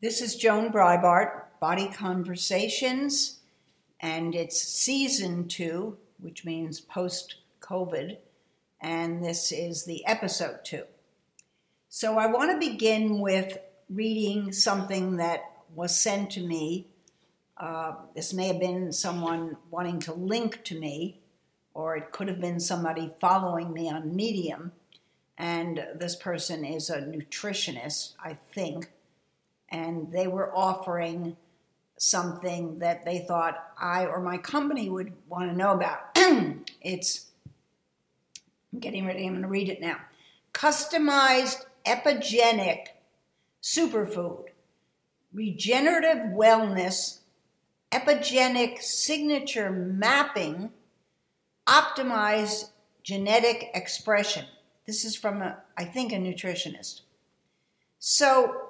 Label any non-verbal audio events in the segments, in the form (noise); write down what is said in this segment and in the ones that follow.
This is Joan Breibart, Body Conversations, and it's season two, which means post COVID, and this is the episode two. So I want to begin with reading something that was sent to me. Uh, this may have been someone wanting to link to me, or it could have been somebody following me on Medium. And this person is a nutritionist, I think and they were offering something that they thought I or my company would want to know about. (clears throat) it's, I'm getting ready, I'm going to read it now. Customized epigenic superfood, regenerative wellness, epigenic signature mapping, optimized genetic expression. This is from, a, I think, a nutritionist. So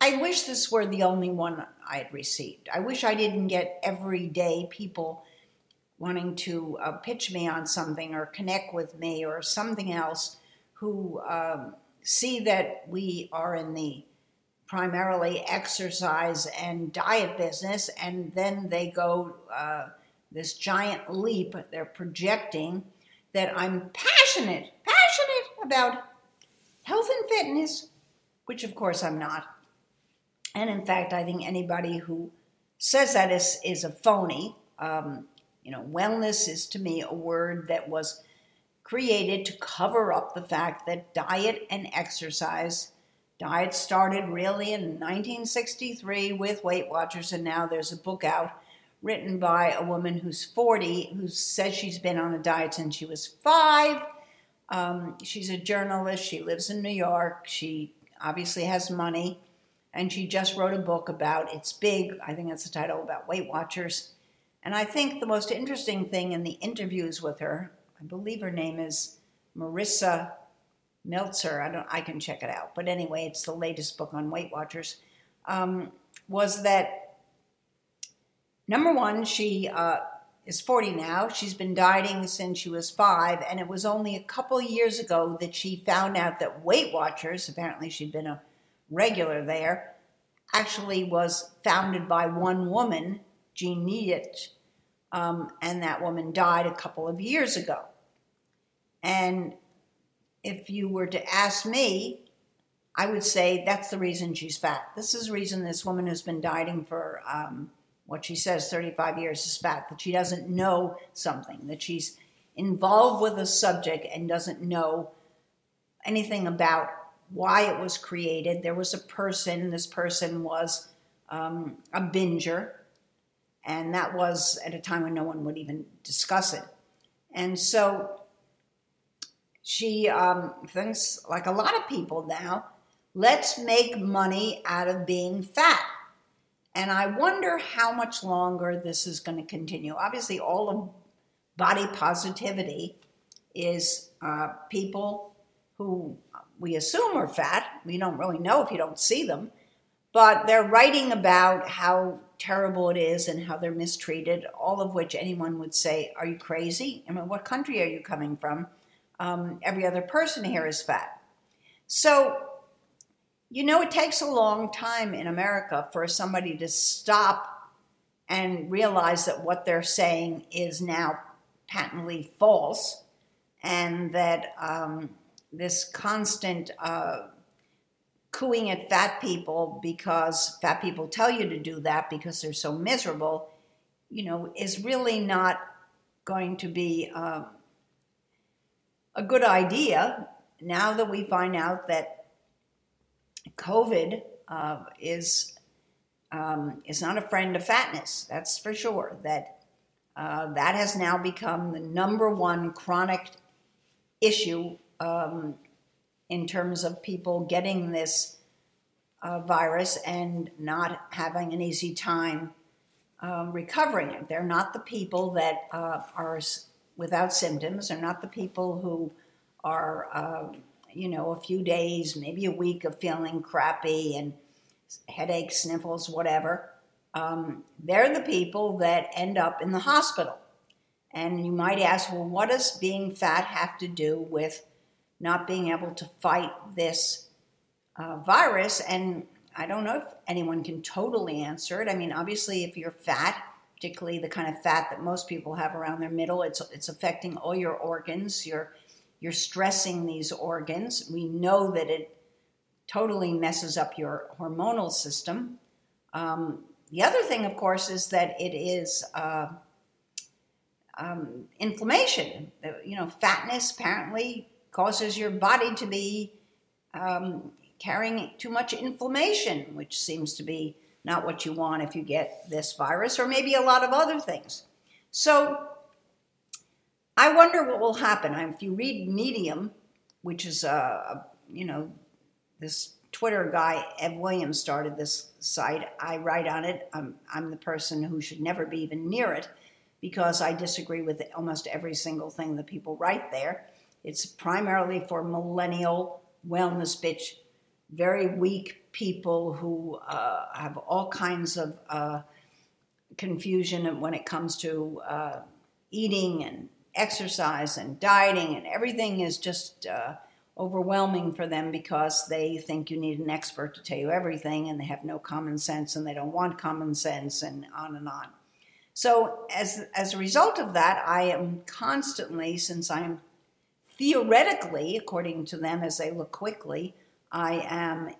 I wish this were the only one I had received. I wish I didn't get everyday people wanting to uh, pitch me on something or connect with me or something else who um, see that we are in the primarily exercise and diet business, and then they go uh, this giant leap. They're projecting that I'm passionate, passionate about health and fitness, which of course I'm not. And in fact, I think anybody who says that is, is a phony. Um, you know, wellness is to me a word that was created to cover up the fact that diet and exercise, diet started really in 1963 with Weight Watchers, and now there's a book out written by a woman who's 40 who says she's been on a diet since she was five. Um, she's a journalist. She lives in New York. She obviously has money and she just wrote a book about it's big i think that's the title about weight watchers. And i think the most interesting thing in the interviews with her i believe her name is marisa meltzer i don't i can check it out. But anyway it's the latest book on weight watchers um, was that number one she uh, is 40 now. She's been dieting since she was five and it was only a couple years ago that she found out that weight watchers apparently she'd been a regular there, actually was founded by one woman, Jean Nidetch, um, and that woman died a couple of years ago. And if you were to ask me, I would say that's the reason she's fat. This is the reason this woman who's been dieting for um, what she says 35 years is fat, that she doesn't know something, that she's involved with a subject and doesn't know anything about why it was created. There was a person, this person was um, a binger, and that was at a time when no one would even discuss it. And so she um, thinks, like a lot of people now, let's make money out of being fat. And I wonder how much longer this is going to continue. Obviously, all of body positivity is uh, people who we assume are fat. We don't really know if you don't see them. But they're writing about how terrible it is and how they're mistreated, all of which anyone would say, Are you crazy? I mean, what country are you coming from? Um, every other person here is fat. So, you know, it takes a long time in America for somebody to stop and realize that what they're saying is now patently false and that um, this constant uh, cooing at fat people because fat people tell you to do that because they're so miserable, you know, is really not going to be uh, a good idea now that we find out that COVID uh, is um, is not a friend of fatness. That's for sure. That uh, that has now become the number one chronic issue um, in terms of people getting this uh, virus and not having an easy time uh, recovering it. They're not the people that uh, are without symptoms. They're not the people who are, uh, you know, a few days, maybe a week of feeling crappy and headaches, sniffles, whatever. Um, they're the people that end up in the hospital. And you might ask, well, what does being fat have to do with not being able to fight this uh, virus. And I don't know if anyone can totally answer it. I mean, obviously, if you're fat, particularly the kind of fat that most people have around their middle, it's it's affecting all your organs. You're you're stressing these organs. We know that it totally messes up your hormonal system. Um, the other thing, of course, is that it is uh, um, inflammation. You know, fatness apparently causes your body to be um, carrying too much inflammation, which seems to be not what you want if you get this virus, or maybe a lot of other things. So I wonder what will happen. If you read Medium, which is a, you know this Twitter guy Ev Williams started this site. I write on it. I'm, I'm the person who should never be even near it because I disagree with almost every single thing that people write there. It's primarily for millennial wellness bitch, very weak people who uh, have all kinds of uh, confusion when it comes to uh, eating and exercise and dieting, and everything is just uh, overwhelming for them because they think you need an expert to tell you everything, and they have no common sense, and they don't want common sense, and on and on. So, as, as a result of that, I am constantly, since I'm theoretically, according to them as they look quickly, I am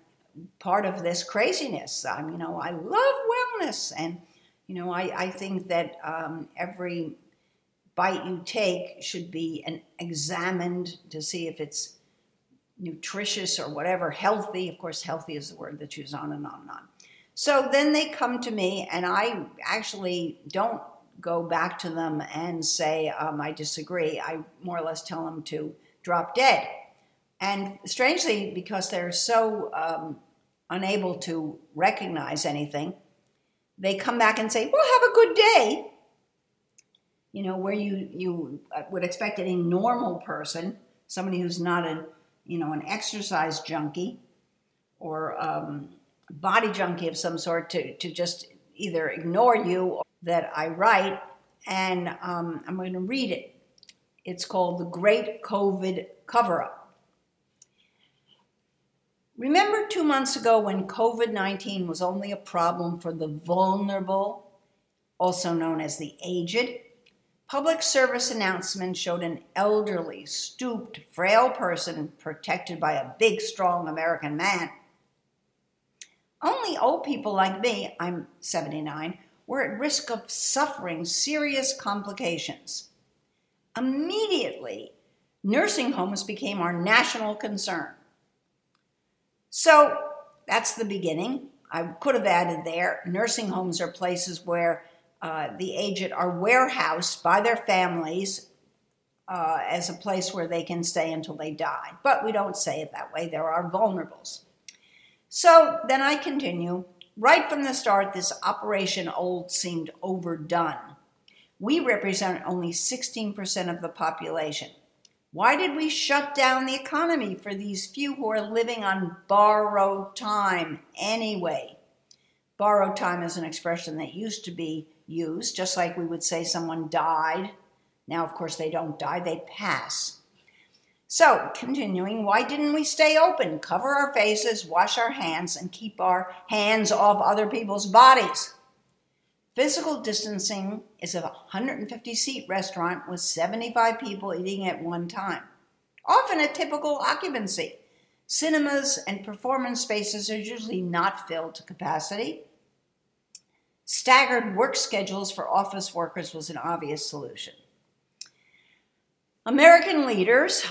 part of this craziness. I'm, you know, I love wellness, and you know, I, I think that um, every bite you take should be an, examined to see if it's nutritious or whatever, healthy. Of course, healthy is the word that's used on and on and on. So then they come to me, and I actually don't go back to them and say, um, I disagree. I more or less tell them to drop dead. And strangely, because they're so um, unable to recognize anything, they come back and say, Well, have a good day. You know, where you, you uh, would expect any normal person, somebody who's not a, you know, an exercise junkie or um, body junkie of some sort to, to just either ignore you that I write, and um, I'm going to read it. It's called The Great COVID Cover Up. Remember two months ago when COVID 19 was only a problem for the vulnerable, also known as the aged? Public service announcements showed an elderly, stooped, frail person protected by a big, strong American man. Only old people like me, I'm 79, were at risk of suffering serious complications. Immediately, nursing homes became our national concern. So that's the beginning. I could have added there nursing homes are places where uh, the aged are warehoused by their families uh, as a place where they can stay until they die. But we don't say it that way. There are vulnerables. So then I continue. Right from the start, this Operation Old seemed overdone. We represent only 16% of the population. Why did we shut down the economy for these few who are living on borrowed time anyway? Borrowed time is an expression that used to be used, just like we would say someone died. Now, of course, they don't die, they pass. So, continuing, why didn't we stay open, cover our faces, wash our hands, and keep our hands off other people's bodies? Physical distancing is a 150 seat restaurant with 75 people eating at one time, often a typical occupancy. Cinemas and performance spaces are usually not filled to capacity. Staggered work schedules for office workers was an obvious solution. American leaders,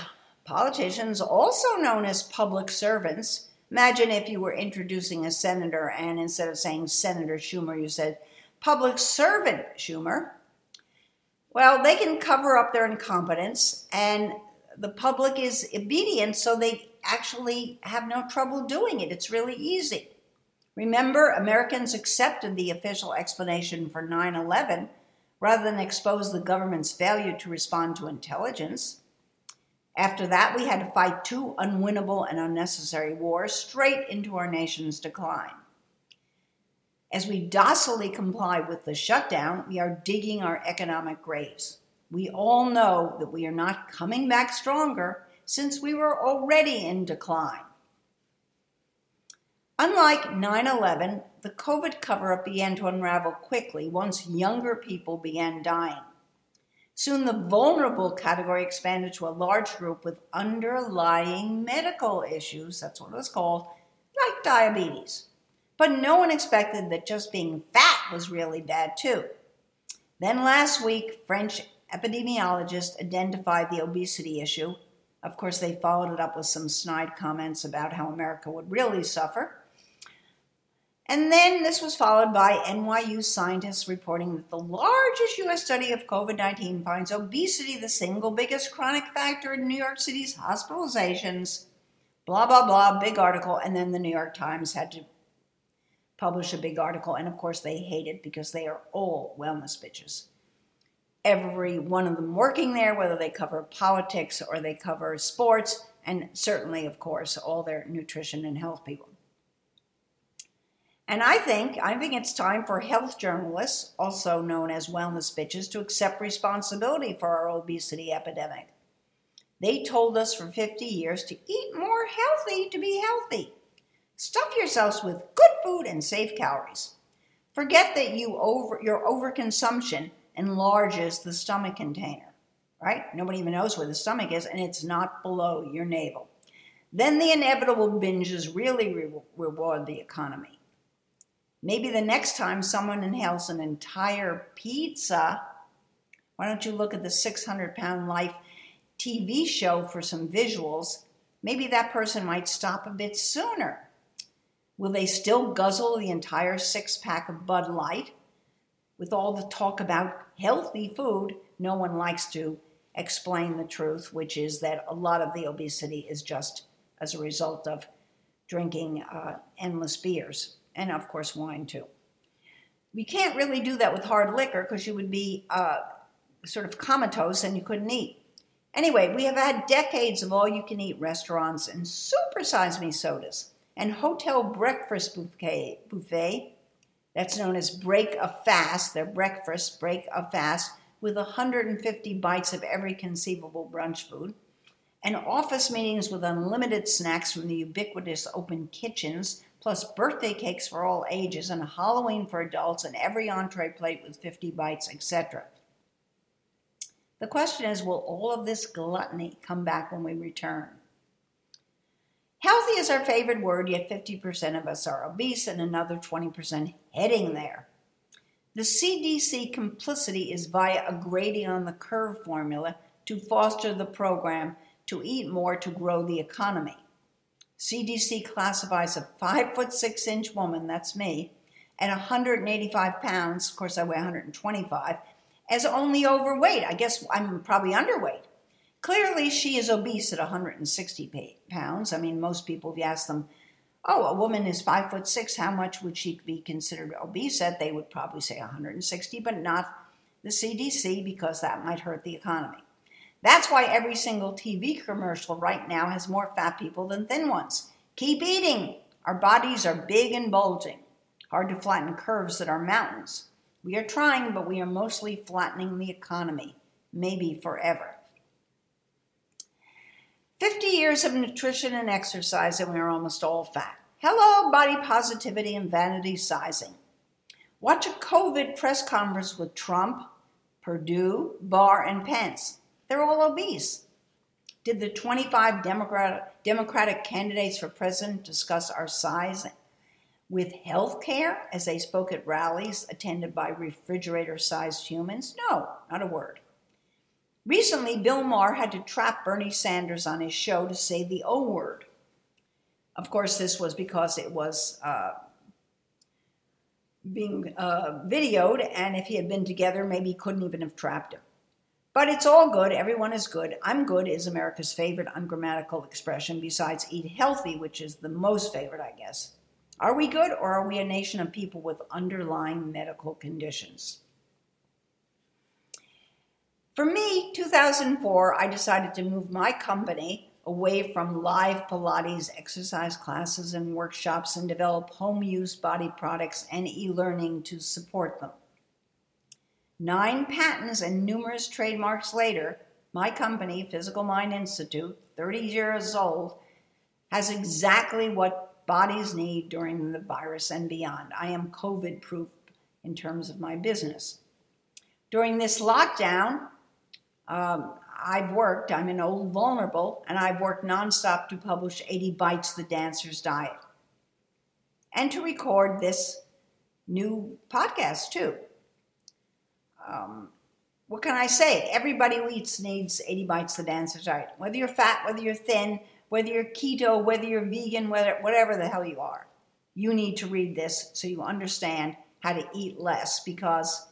politicians, also known as public servants, imagine if you were introducing a senator and instead of saying Senator Schumer, you said public servant Schumer. Well, they can cover up their incompetence, and the public is obedient, so they actually have no trouble doing it. It's really easy. Remember, Americans accepted the official explanation for 9 11 rather than expose the government's failure to respond to intelligence. After that, we had to fight two unwinnable and unnecessary wars straight into our nation's decline. As we docilely comply with the shutdown, we are digging our economic graves. We all know that we are not coming back stronger since we were already in decline. Unlike 9 11, the COVID cover up began to unravel quickly once younger people began dying. Soon the vulnerable category expanded to a large group with underlying medical issues, that's what it was called, like diabetes. But no one expected that just being fat was really bad too. Then last week, French epidemiologists identified the obesity issue. Of course, they followed it up with some snide comments about how America would really suffer. And then this was followed by NYU scientists reporting that the largest US study of COVID 19 finds obesity the single biggest chronic factor in New York City's hospitalizations. Blah, blah, blah, big article. And then the New York Times had to publish a big article. And of course, they hate it because they are all wellness bitches. Every one of them working there, whether they cover politics or they cover sports, and certainly, of course, all their nutrition and health people. And I think, I think it's time for health journalists, also known as wellness bitches, to accept responsibility for our obesity epidemic. They told us for 50 years to eat more healthy to be healthy. Stuff yourselves with good food and safe calories. Forget that you over, your overconsumption enlarges the stomach container, right? Nobody even knows where the stomach is, and it's not below your navel. Then the inevitable binges really re- reward the economy. Maybe the next time someone inhales an entire pizza, why don't you look at the 600 pound life TV show for some visuals? Maybe that person might stop a bit sooner. Will they still guzzle the entire six pack of Bud Light? With all the talk about healthy food, no one likes to explain the truth, which is that a lot of the obesity is just as a result of drinking uh, endless beers, and of course, wine too. We can't really do that with hard liquor because you would be uh, sort of comatose and you couldn't eat. Anyway, we have had decades of all you can eat restaurants and super size me sodas and hotel breakfast buffet, buffet that's known as break a fast, their breakfast, break a fast, with 150 bites of every conceivable brunch food, and office meetings with unlimited snacks from the ubiquitous open kitchens, plus birthday cakes for all ages, and Halloween for adults, and every entree plate with 50 bites, etc. The question is will all of this gluttony come back when we return? Healthy is our favorite word, yet 50% of us are obese and another 20% heading there. The CDC complicity is via a gradient on the curve formula to foster the program to eat more to grow the economy. CDC classifies a 5 foot 6 inch woman, that's me, at 185 pounds, of course I weigh 125, as only overweight. I guess I'm probably underweight. Clearly, she is obese at 160 pounds. I mean, most people, if you ask them, oh, a woman is five foot six, how much would she be considered obese at? They would probably say 160, but not the CDC because that might hurt the economy. That's why every single TV commercial right now has more fat people than thin ones. Keep eating. Our bodies are big and bulging. Hard to flatten curves that are mountains. We are trying, but we are mostly flattening the economy, maybe forever. 50 years of nutrition and exercise, and we are almost all fat. Hello, body positivity and vanity sizing. Watch a COVID press conference with Trump, Perdue, Barr, and Pence. They're all obese. Did the 25 Democrat, Democratic candidates for president discuss our size with health care as they spoke at rallies attended by refrigerator sized humans? No, not a word. Recently, Bill Maher had to trap Bernie Sanders on his show to say the O word. Of course, this was because it was uh, being uh, videoed, and if he had been together, maybe he couldn't even have trapped him. But it's all good. Everyone is good. I'm good is America's favorite ungrammatical expression, besides eat healthy, which is the most favorite, I guess. Are we good, or are we a nation of people with underlying medical conditions? For me, 2004, I decided to move my company away from live Pilates exercise classes and workshops and develop home use body products and e learning to support them. Nine patents and numerous trademarks later, my company, PhysicalMind Institute, 30 years old, has exactly what bodies need during the virus and beyond. I am COVID proof in terms of my business. During this lockdown, um, I've worked, I'm an old vulnerable, and I've worked nonstop to publish 80 Bites The Dancer's Diet and to record this new podcast too. Um, what can I say? Everybody who eats needs 80 Bites The Dancer's Diet. Whether you're fat, whether you're thin, whether you're keto, whether you're vegan, whether, whatever the hell you are, you need to read this so you understand how to eat less because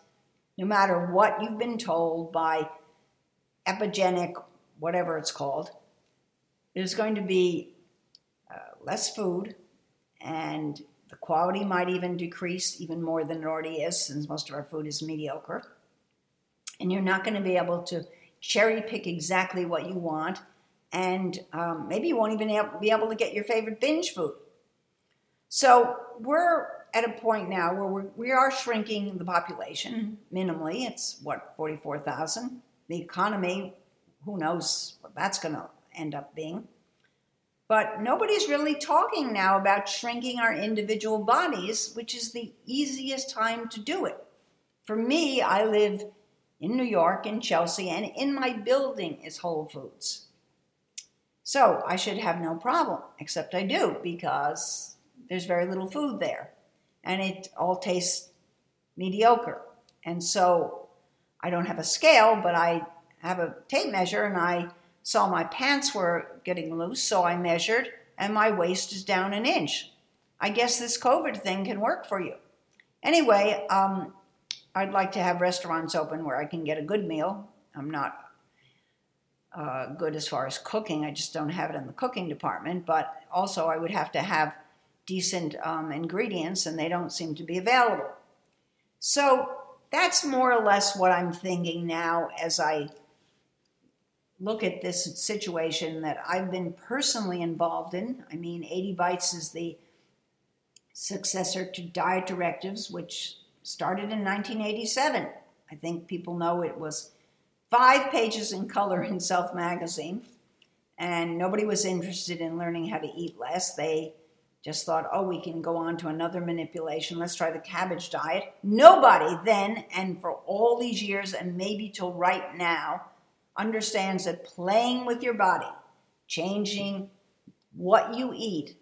no matter what you've been told by epigenic, whatever it's called, there's going to be uh, less food and the quality might even decrease even more than it already is since most of our food is mediocre. And you're not going to be able to cherry pick exactly what you want. And um, maybe you won't even be able to get your favorite binge food. So we're at a point now where we're, we are shrinking the population minimally. It's what, 44,000? The economy, who knows what that's going to end up being. But nobody's really talking now about shrinking our individual bodies, which is the easiest time to do it. For me, I live in New York, in Chelsea, and in my building is Whole Foods. So I should have no problem, except I do because there's very little food there and it all tastes mediocre. And so I don't have a scale, but I have a tape measure and I saw my pants were getting loose, so I measured and my waist is down an inch. I guess this COVID thing can work for you. Anyway, um, I'd like to have restaurants open where I can get a good meal. I'm not uh, good as far as cooking, I just don't have it in the cooking department, but also I would have to have decent um, ingredients and they don't seem to be available. So that's more or less what I'm thinking now as I look at this situation that I've been personally involved in. I mean, 80 Bites is the successor to Diet Directives, which started in 1987. I think people know it was five pages in color in Self magazine, and nobody was interested in learning how to eat less. They just thought, oh, we can go on to another manipulation. Let's try the cabbage diet. Nobody then, and for all these years, and maybe till right now, understands that playing with your body, changing what you eat,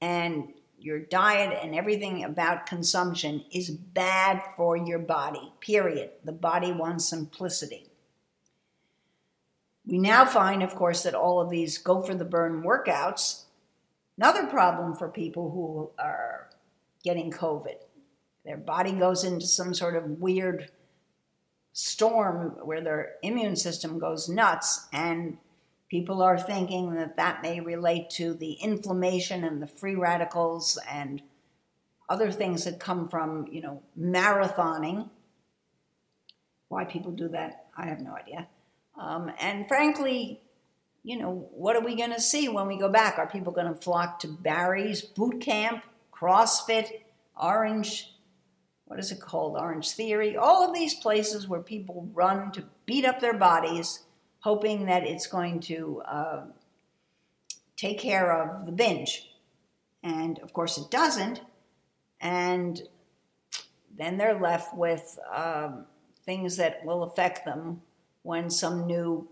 and your diet and everything about consumption is bad for your body, period. The body wants simplicity. We now find, of course, that all of these go for the burn workouts Another problem for people who are getting COVID their body goes into some sort of weird storm where their immune system goes nuts and people are thinking that that may relate to the inflammation and the free radicals and other things that come from you know marathoning why people do that i have no idea um, and frankly you know, what are we going to see when we go back? Are people going to flock to Barry's boot camp, CrossFit, Orange, what is it called? Orange Theory, all of these places where people run to beat up their bodies, hoping that it's going to uh, take care of the binge. And of course, it doesn't. And then they're left with um, things that will affect them when some new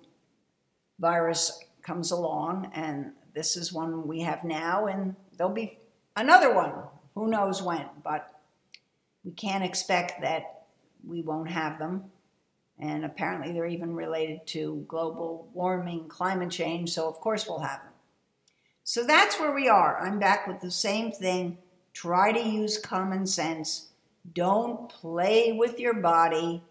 virus comes along, and this is one we have now, and there'll be another one. Who knows when? But we can't expect that we won't have them. And apparently, they're even related to global warming, climate change, so of course, we'll have them. So that's where we are. I'm back with the same thing. Try to use common sense. Don't play with your body.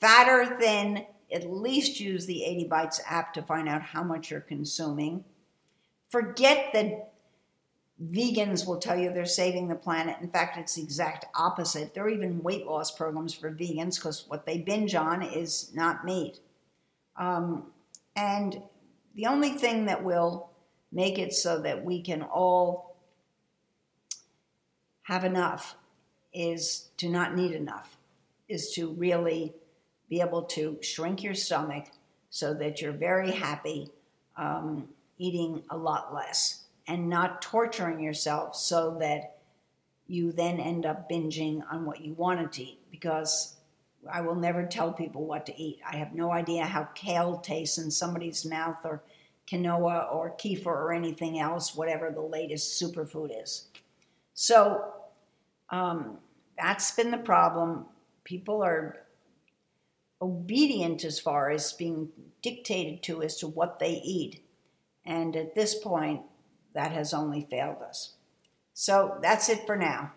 Fat or thin, at least use the 80 Bites app to find out how much you're consuming. Forget that vegans will tell you they're saving the planet. In fact, it's the exact opposite. There are even weight loss programs for vegans because what they binge on is not meat. Um, and the only thing that will make it so that we can all have enough is to not need enough, is to really be able to shrink your stomach so that you're very happy um, eating a lot less and not torturing yourself so that you then end up binging on what you wanted to eat because I will never tell people what to eat. I have no idea how kale tastes in somebody's mouth or quinoa or kefir or anything else, whatever the latest superfood is. So um, that's been the problem. People are obedient as far as being dictated to as to what they eat. And at this point, that has only failed us. So that's it for now.